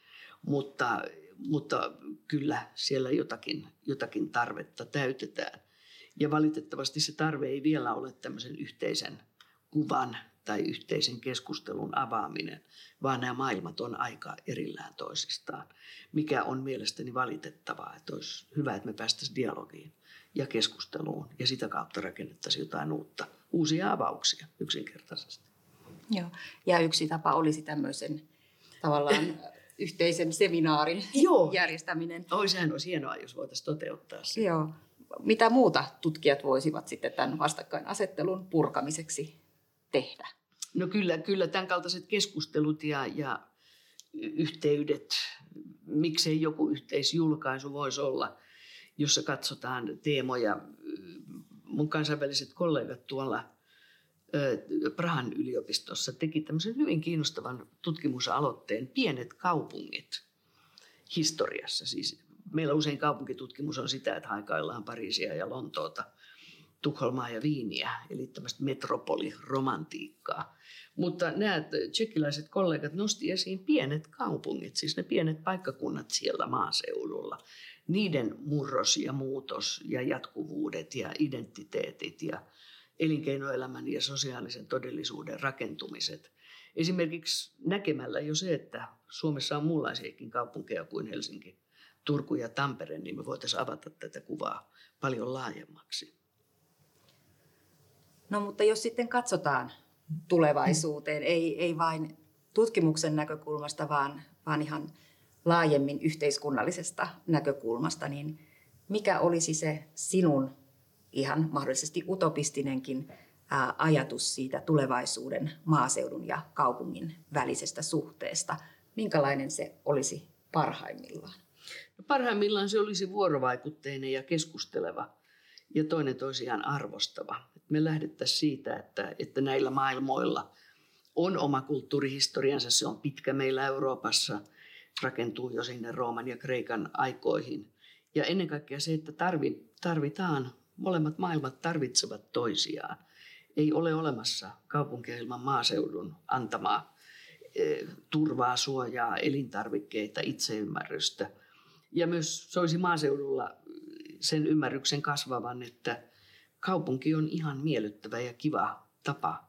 mutta, mutta kyllä siellä jotakin, jotakin tarvetta täytetään. Ja valitettavasti se tarve ei vielä ole tämmöisen yhteisen kuvan tai yhteisen keskustelun avaaminen, vaan nämä maailmat on aika erillään toisistaan, mikä on mielestäni valitettavaa, että olisi hyvä, että me päästäisiin dialogiin ja keskusteluun ja sitä kautta rakennettaisiin jotain uutta, uusia avauksia yksinkertaisesti. Joo, ja yksi tapa olisi tämmöisen tavallaan yhteisen seminaarin Joo. järjestäminen. Oi, sehän olisi hienoa, jos voitaisiin toteuttaa se. Joo. Mitä muuta tutkijat voisivat sitten tämän vastakkainasettelun purkamiseksi tehdä? No kyllä, kyllä tämän kaltaiset keskustelut ja, ja yhteydet, miksei joku yhteisjulkaisu voisi olla, jossa katsotaan teemoja. Mun kansainväliset kollegat tuolla Prahan yliopistossa teki tämmöisen hyvin kiinnostavan tutkimusaloitteen Pienet kaupungit historiassa. Siis meillä usein kaupunkitutkimus on sitä, että haikaillaan Pariisia ja Lontoota Tukholmaa ja Viiniä, eli tämmöistä metropoliromantiikkaa. Mutta nämä tsekkiläiset kollegat nosti esiin pienet kaupungit, siis ne pienet paikkakunnat siellä maaseudulla. Niiden murros ja muutos ja jatkuvuudet ja identiteetit ja elinkeinoelämän ja sosiaalisen todellisuuden rakentumiset. Esimerkiksi näkemällä jo se, että Suomessa on muunlaisiakin kaupunkeja kuin Helsinki, Turku ja Tampere, niin me voitaisiin avata tätä kuvaa paljon laajemmaksi. No mutta jos sitten katsotaan tulevaisuuteen, ei, ei vain tutkimuksen näkökulmasta, vaan, vaan ihan laajemmin yhteiskunnallisesta näkökulmasta, niin mikä olisi se sinun ihan mahdollisesti utopistinenkin ajatus siitä tulevaisuuden maaseudun ja kaupungin välisestä suhteesta? Minkälainen se olisi parhaimmillaan? No parhaimmillaan se olisi vuorovaikutteinen ja keskusteleva ja toinen toisiaan arvostava. Me lähdettäisiin siitä, että, että näillä maailmoilla on oma kulttuurihistoriansa, se on pitkä meillä Euroopassa, rakentuu jo sinne Rooman ja Kreikan aikoihin. Ja ennen kaikkea se, että tarvitaan, molemmat maailmat tarvitsevat toisiaan. Ei ole olemassa kaupunkia ilman maaseudun antamaa e, turvaa, suojaa, elintarvikkeita, itseymmärrystä. Ja myös soisi maaseudulla sen ymmärryksen kasvavan, että kaupunki on ihan miellyttävä ja kiva tapa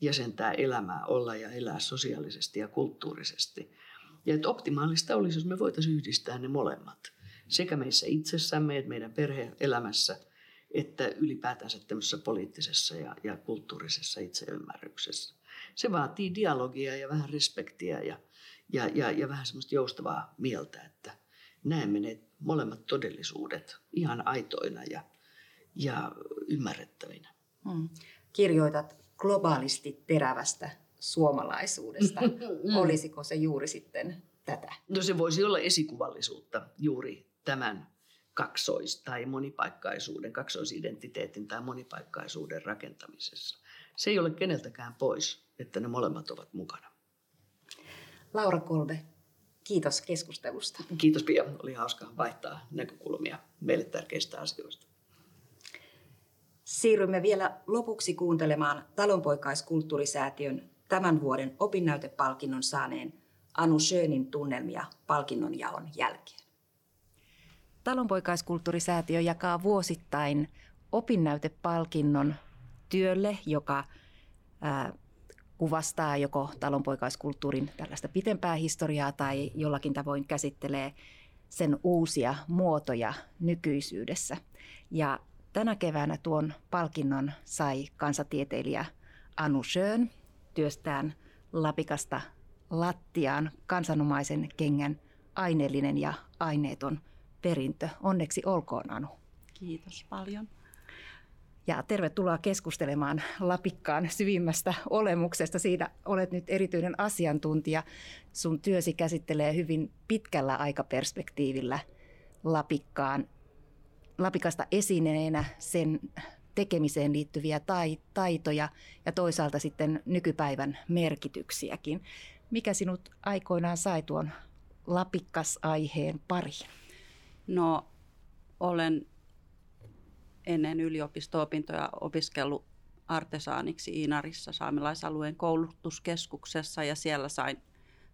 jäsentää elämää, olla ja elää sosiaalisesti ja kulttuurisesti. Ja että optimaalista olisi, jos me voitaisiin yhdistää ne molemmat. Sekä meissä itsessämme, että meidän perheelämässä, että ylipäätänsä tämmöisessä poliittisessa ja, ja kulttuurisessa itseymmärryksessä. Se vaatii dialogia ja vähän respektiä ja, ja, ja, ja vähän semmoista joustavaa mieltä, että näemme ne molemmat todellisuudet ihan aitoina ja, ja ymmärrettävinä. Hmm. Kirjoitat globaalisti terävästä suomalaisuudesta. Mm. Olisiko se juuri sitten tätä? No se voisi olla esikuvallisuutta juuri tämän kaksois- tai monipaikkaisuuden, kaksoisidentiteetin tai monipaikkaisuuden rakentamisessa. Se ei ole keneltäkään pois, että ne molemmat ovat mukana. Laura Kolbe, kiitos keskustelusta. Kiitos Pia, oli hauska vaihtaa näkökulmia meille tärkeistä asioista. Siirrymme vielä lopuksi kuuntelemaan Talonpoikaiskulttuurisäätiön tämän vuoden opinnäytepalkinnon saaneen Anu Schönin tunnelmia palkinnon jaon jälkeen. Talonpoikaiskulttuurisäätiö jakaa vuosittain opinnäytepalkinnon työlle, joka ää, kuvastaa joko talonpoikaiskulttuurin tällaista pitempää historiaa tai jollakin tavoin käsittelee sen uusia muotoja nykyisyydessä. Ja tänä keväänä tuon palkinnon sai kansatieteilijä Anu Schön työstään lapikasta lattiaan kansanomaisen kengän aineellinen ja aineeton perintö. Onneksi olkoon Anu. Kiitos paljon. Ja tervetuloa keskustelemaan Lapikkaan syvimmästä olemuksesta. Siitä olet nyt erityinen asiantuntija. Sun työsi käsittelee hyvin pitkällä aikaperspektiivillä Lapikkaan, Lapikasta esineenä sen tekemiseen liittyviä taitoja ja toisaalta sitten nykypäivän merkityksiäkin. Mikä sinut aikoinaan sai tuon lapikkasaiheen pariin? No, olen ennen yliopisto-opintoja opiskellut artesaaniksi Iinarissa saamelaisalueen koulutuskeskuksessa ja siellä sain,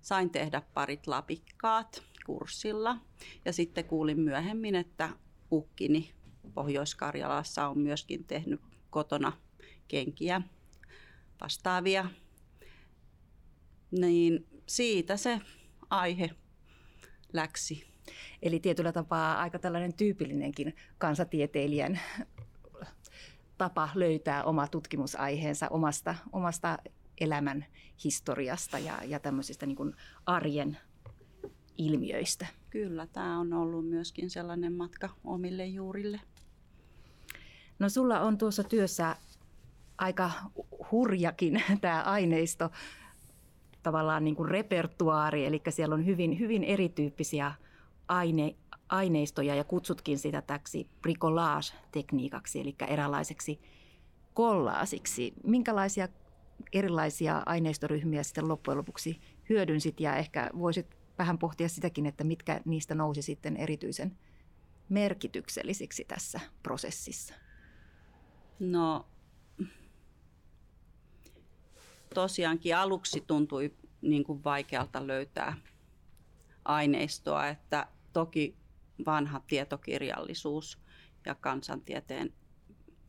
sain tehdä parit lapikkaat kurssilla. Ja sitten kuulin myöhemmin, että ukkini Pohjois-Karjalassa on myöskin tehnyt kotona kenkiä vastaavia. Niin siitä se aihe läksi. Eli tietyllä tapaa aika tällainen tyypillinenkin kansatieteilijän tapa löytää oma tutkimusaiheensa omasta, omasta elämän historiasta ja, ja tämmöisistä niin kuin arjen ilmiöistä. Kyllä, tämä on ollut myöskin sellainen matka omille juurille. No sulla on tuossa työssä aika hurjakin tämä aineisto, tavallaan niin kuin repertuaari, eli siellä on hyvin, hyvin erityyppisiä aine, aineistoja ja kutsutkin sitä täksi bricolage-tekniikaksi, eli eräänlaiseksi kollaasiksi. Minkälaisia erilaisia aineistoryhmiä sitten loppujen lopuksi hyödynsit ja ehkä voisit vähän pohtia sitäkin, että mitkä niistä nousi sitten erityisen merkityksellisiksi tässä prosessissa? No tosiaankin aluksi tuntui niin kuin vaikealta löytää aineistoa, että toki vanha tietokirjallisuus ja kansantieteen,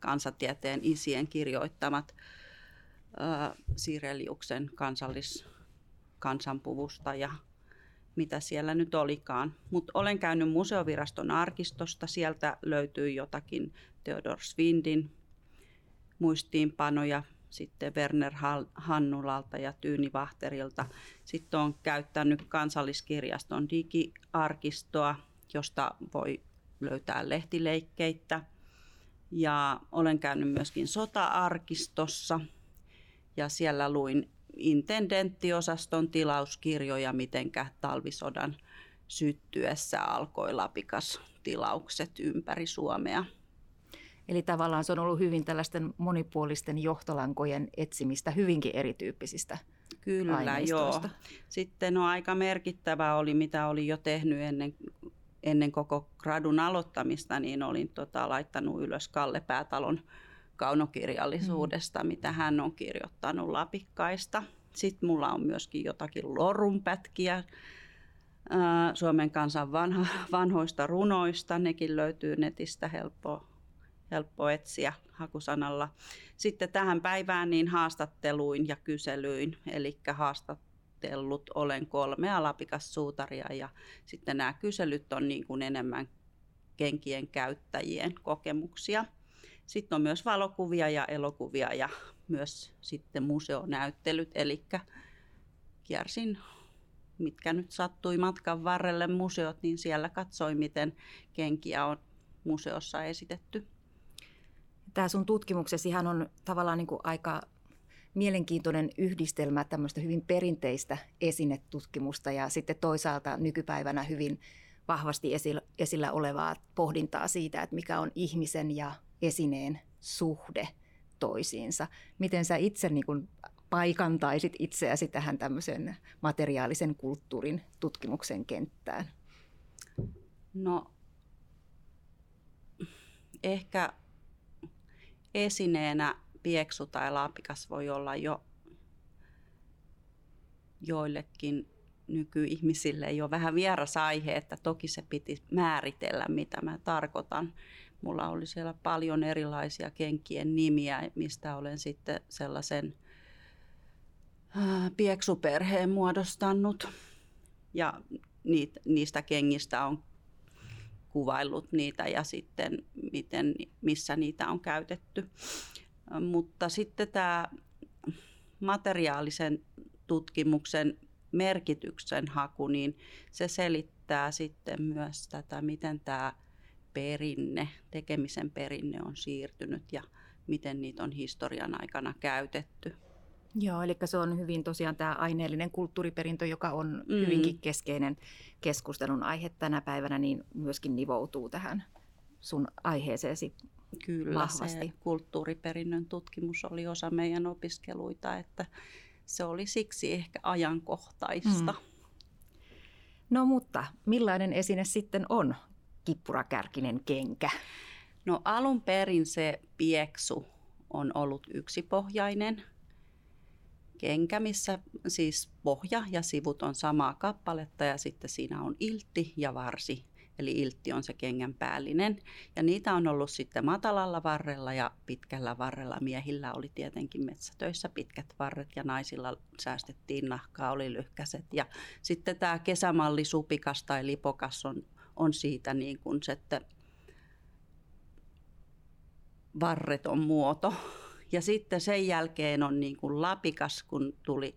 kansantieteen isien kirjoittamat äh, Sireliuksen kansalliskansanpuvusta ja mitä siellä nyt olikaan. Mutta olen käynyt museoviraston arkistosta, sieltä löytyy jotakin Theodor Swindin muistiinpanoja, sitten Werner Hannulalta ja Tyyni Vahterilta. Sitten olen käyttänyt kansalliskirjaston digiarkistoa, josta voi löytää lehtileikkeitä. Ja olen käynyt myöskin sota-arkistossa ja siellä luin intendenttiosaston tilauskirjoja, mitenkä talvisodan syttyessä alkoi lapikas tilaukset ympäri Suomea. Eli tavallaan se on ollut hyvin tällaisten monipuolisten johtolankojen etsimistä hyvinkin erityyppisistä Kyllä, joo. Sitten no, aika merkittävä oli, mitä oli jo tehnyt ennen, ennen koko gradun aloittamista, niin olin tota, laittanut ylös Kalle Päätalon kaunokirjallisuudesta, mm. mitä hän on kirjoittanut lapikkaista. Sitten mulla on myöskin jotakin lorunpätkiä Suomen kansan vanho, vanhoista runoista. Nekin löytyy netistä helppo, helppo etsiä hakusanalla. Sitten tähän päivään niin haastatteluin ja kyselyin, eli haastattellut olen kolmea lapikassuutaria ja sitten nämä kyselyt on niin kuin enemmän kenkien käyttäjien kokemuksia. Sitten on myös valokuvia ja elokuvia ja myös sitten museonäyttelyt, eli kiersin mitkä nyt sattui matkan varrelle museot, niin siellä katsoin, miten kenkiä on museossa esitetty. Tämä sun tutkimuksesi on tavallaan niin kuin aika mielenkiintoinen yhdistelmä tämmöistä hyvin perinteistä esinetutkimusta ja sitten toisaalta nykypäivänä hyvin vahvasti esillä olevaa pohdintaa siitä, että mikä on ihmisen ja esineen suhde toisiinsa. Miten sä itse niin kuin paikantaisit itseäsi tähän tämmöisen materiaalisen kulttuurin tutkimuksen kenttään? No ehkä esineenä pieksu tai laapikas voi olla jo joillekin nykyihmisille jo vähän vieras aihe, että toki se piti määritellä, mitä mä tarkoitan. Mulla oli siellä paljon erilaisia kenkien nimiä, mistä olen sitten sellaisen pieksuperheen muodostanut. Ja niistä kengistä on kuvaillut niitä ja sitten miten, missä niitä on käytetty. Mutta sitten tämä materiaalisen tutkimuksen merkityksen haku, niin se selittää sitten myös tätä, miten tämä perinne, tekemisen perinne on siirtynyt ja miten niitä on historian aikana käytetty. Joo, eli se on hyvin tosiaan tämä aineellinen kulttuuriperintö, joka on mm. hyvinkin keskeinen keskustelun aihe tänä päivänä, niin myöskin nivoutuu tähän sun aiheeseesi Kyllä, vahvasti. se kulttuuriperinnön tutkimus oli osa meidän opiskeluita, että se oli siksi ehkä ajankohtaista. Mm. No mutta millainen esine sitten on kippurakärkinen kenkä? No alun perin se pieksu on ollut yksipohjainen kenkä, missä siis pohja ja sivut on samaa kappaletta ja sitten siinä on iltti ja varsi. Eli iltti on se kengän päällinen. Ja niitä on ollut sitten matalalla varrella ja pitkällä varrella. Miehillä oli tietenkin metsätöissä pitkät varret ja naisilla säästettiin nahkaa, oli lyhkäiset. Ja sitten tämä kesämalli supikas tai lipokas on, on siitä niin kuin se, että varreton muoto. Ja sitten sen jälkeen on niin kuin lapikas, kun tuli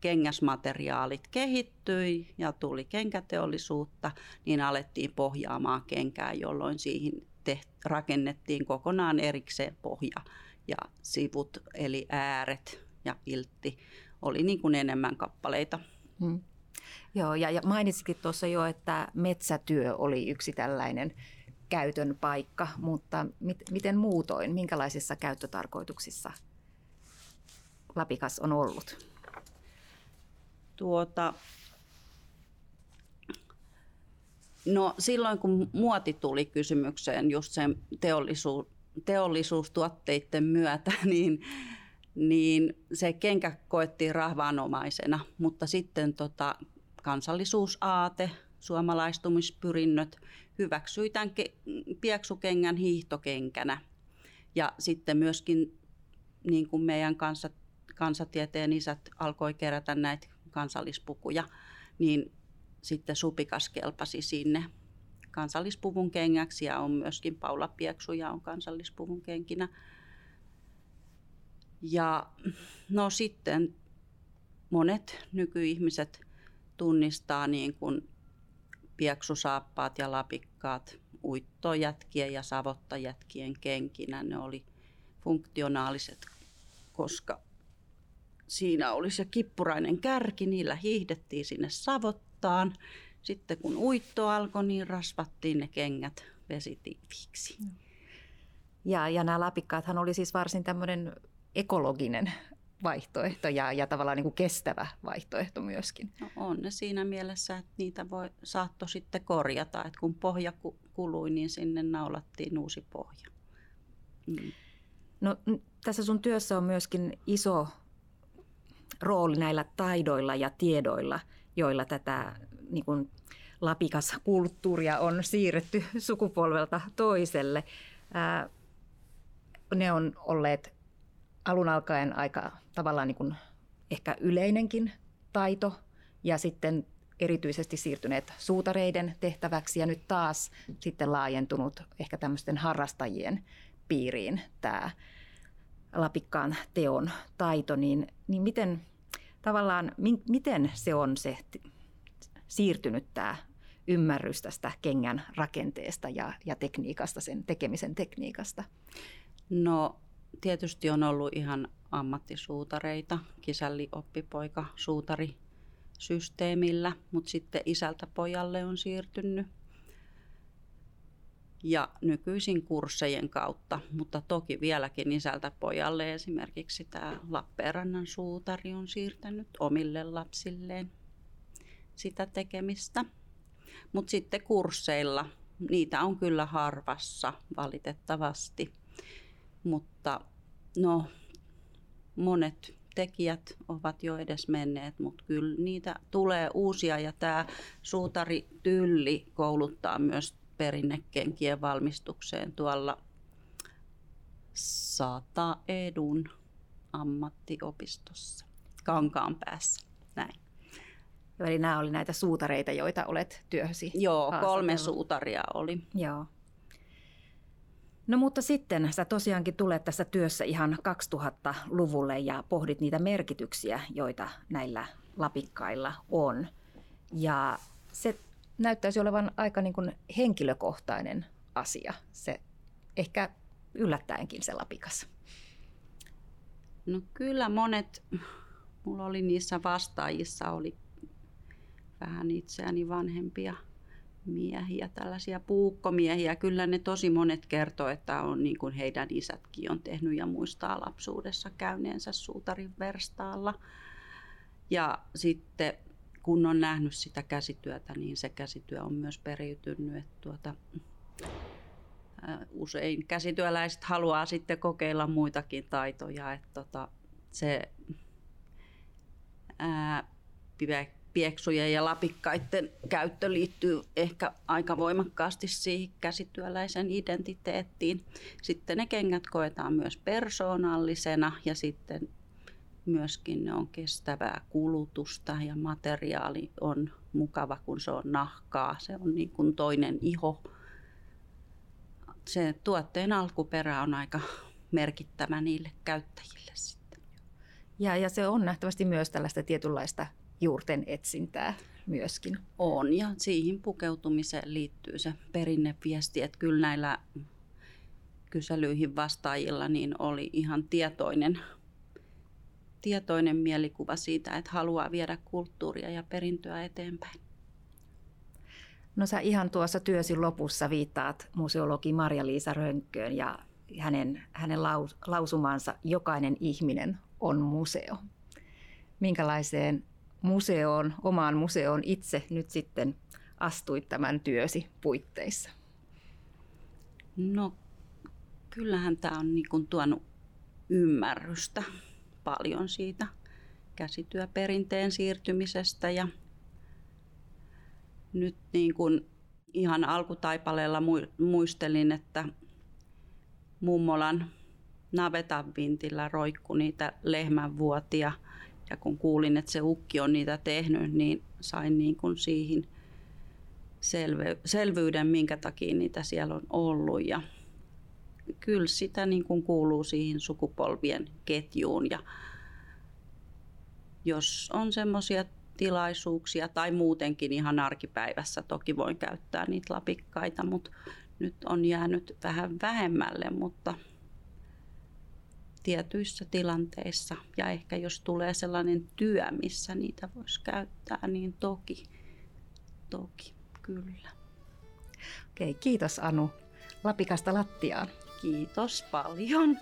kengäsmateriaalit kehittyi ja tuli kenkäteollisuutta, niin alettiin pohjaamaan kenkää, jolloin siihen teht, rakennettiin kokonaan erikseen pohja ja sivut, eli ääret ja iltti oli niin kuin enemmän kappaleita. Hmm. Joo, ja, ja mainitsitkin tuossa jo, että metsätyö oli yksi tällainen käytön paikka, mutta mit, miten muutoin, minkälaisissa käyttötarkoituksissa lapikas on ollut? Tuota, no silloin kun muoti tuli kysymykseen just sen teollisuus, teollisuustuotteiden myötä, niin, niin se kenkä koettiin rahvaanomaisena, mutta sitten tota, kansallisuusaate, suomalaistumispyrinnöt hyväksyi tämän ke- pieksukengän hiihtokenkänä. Ja sitten myöskin niin kuin meidän kanssa, kansatieteen isät alkoi kerätä näitä kansallispukuja, niin sitten supikas kelpasi sinne kansallispuvun kengäksi ja on myöskin Paula Pieksuja on kansallispuvun kenkinä. Ja no sitten monet nykyihmiset tunnistaa niin kuin pieksusaappaat ja lapikkaat uittojätkien ja savottajätkien kenkinä. Ne oli funktionaaliset, koska siinä oli se kippurainen kärki, niillä hiihdettiin sinne savottaan. Sitten kun uitto alkoi, niin rasvattiin ne kengät vesitiiviiksi. Ja, ja nämä lapikkaathan oli siis varsin tämmöinen ekologinen vaihtoehto ja, ja tavallaan niin kuin kestävä vaihtoehto myöskin. No on ne siinä mielessä, että niitä voi, saatto sitten korjata. Että kun pohja kului, niin sinne naulattiin uusi pohja. Mm. No, tässä sun työssä on myöskin iso rooli näillä taidoilla ja tiedoilla, joilla tätä niin kuin lapikaskulttuuria on siirretty sukupolvelta toiselle. Ää, ne on olleet alun alkaen aika tavallaan niin kuin ehkä yleinenkin taito ja sitten erityisesti siirtyneet suutareiden tehtäväksi ja nyt taas sitten laajentunut ehkä tämmöisten harrastajien piiriin tämä lapikkaan teon taito, niin, niin miten tavallaan, mi, miten se on se siirtynyt tämä ymmärrys tästä kengän rakenteesta ja, ja tekniikasta, sen tekemisen tekniikasta? No tietysti on ollut ihan ammattisuutareita, kisälli oppipoika suutari systeemillä, mutta sitten isältä pojalle on siirtynyt ja nykyisin kurssejen kautta, mutta toki vieläkin isältä pojalle esimerkiksi tämä Lappeenrannan suutari on siirtänyt omille lapsilleen sitä tekemistä. Mutta sitten kursseilla, niitä on kyllä harvassa valitettavasti, mutta no monet tekijät ovat jo edes menneet, mutta kyllä niitä tulee uusia ja tämä suutari Tylli kouluttaa myös perinnekenkien valmistukseen tuolla Sata Edun ammattiopistossa Kankaan päässä. Näin. Eli nämä oli näitä suutareita, joita olet työhösi Joo, kolme suutaria oli. Joo. No mutta sitten sä tosiaankin tulet tässä työssä ihan 2000-luvulle ja pohdit niitä merkityksiä, joita näillä lapikkailla on. Ja se näyttäisi olevan aika niin kuin henkilökohtainen asia, se ehkä yllättäenkin se lapikas. No kyllä monet, mulla oli niissä vastaajissa, oli vähän itseäni vanhempia miehiä, tällaisia puukkomiehiä. Kyllä ne tosi monet kertoo, että on niin kuin heidän isätkin on tehnyt ja muistaa lapsuudessa käyneensä suutarin verstaalla. Ja sitten kun on nähnyt sitä käsityötä, niin se käsityö on myös periytynyt. Että tuota, usein käsityöläiset haluaa sitten kokeilla muitakin taitoja. Että tota, se ää, pieksujen ja lapikkaiden käyttö liittyy ehkä aika voimakkaasti siihen käsityöläisen identiteettiin. Sitten ne kengät koetaan myös persoonallisena ja sitten myöskin ne on kestävää kulutusta ja materiaali on mukava, kun se on nahkaa. Se on niin kuin toinen iho. Se tuotteen alkuperä on aika merkittävä niille käyttäjille. Ja, ja se on nähtävästi myös tällaista tietynlaista juurten etsintää myöskin. On ja siihen pukeutumiseen liittyy se perinneviesti, että kyllä näillä kyselyihin vastaajilla niin oli ihan tietoinen tietoinen mielikuva siitä, että haluaa viedä kulttuuria ja perintöä eteenpäin. No sä ihan tuossa työsi lopussa viittaat museologi Marja-Liisa Rönkköön ja hänen, hänen laus, lausumansa jokainen ihminen on museo. Minkälaiseen museoon, omaan museoon itse nyt sitten astuit tämän työsi puitteissa? No kyllähän tämä on niin kuin tuonut ymmärrystä paljon siitä käsityöperinteen siirtymisestä ja nyt niin kuin ihan alkutaipaleella muistelin, että mummolan navetan vintillä roikku niitä lehmänvuotia ja kun kuulin, että se ukki on niitä tehnyt, niin sain niin kuin siihen selvyyden, minkä takia niitä siellä on ollut. Ja kyllä sitä niin kuin kuuluu siihen sukupolvien ketjuun. Ja jos on semmoisia tilaisuuksia tai muutenkin ihan arkipäivässä toki voin käyttää niitä lapikkaita, mutta nyt on jäänyt vähän vähemmälle, mutta tietyissä tilanteissa ja ehkä jos tulee sellainen työ, missä niitä voisi käyttää, niin toki, toki, kyllä. Okei, kiitos Anu. Lapikasta lattiaan. Kiitos paljon.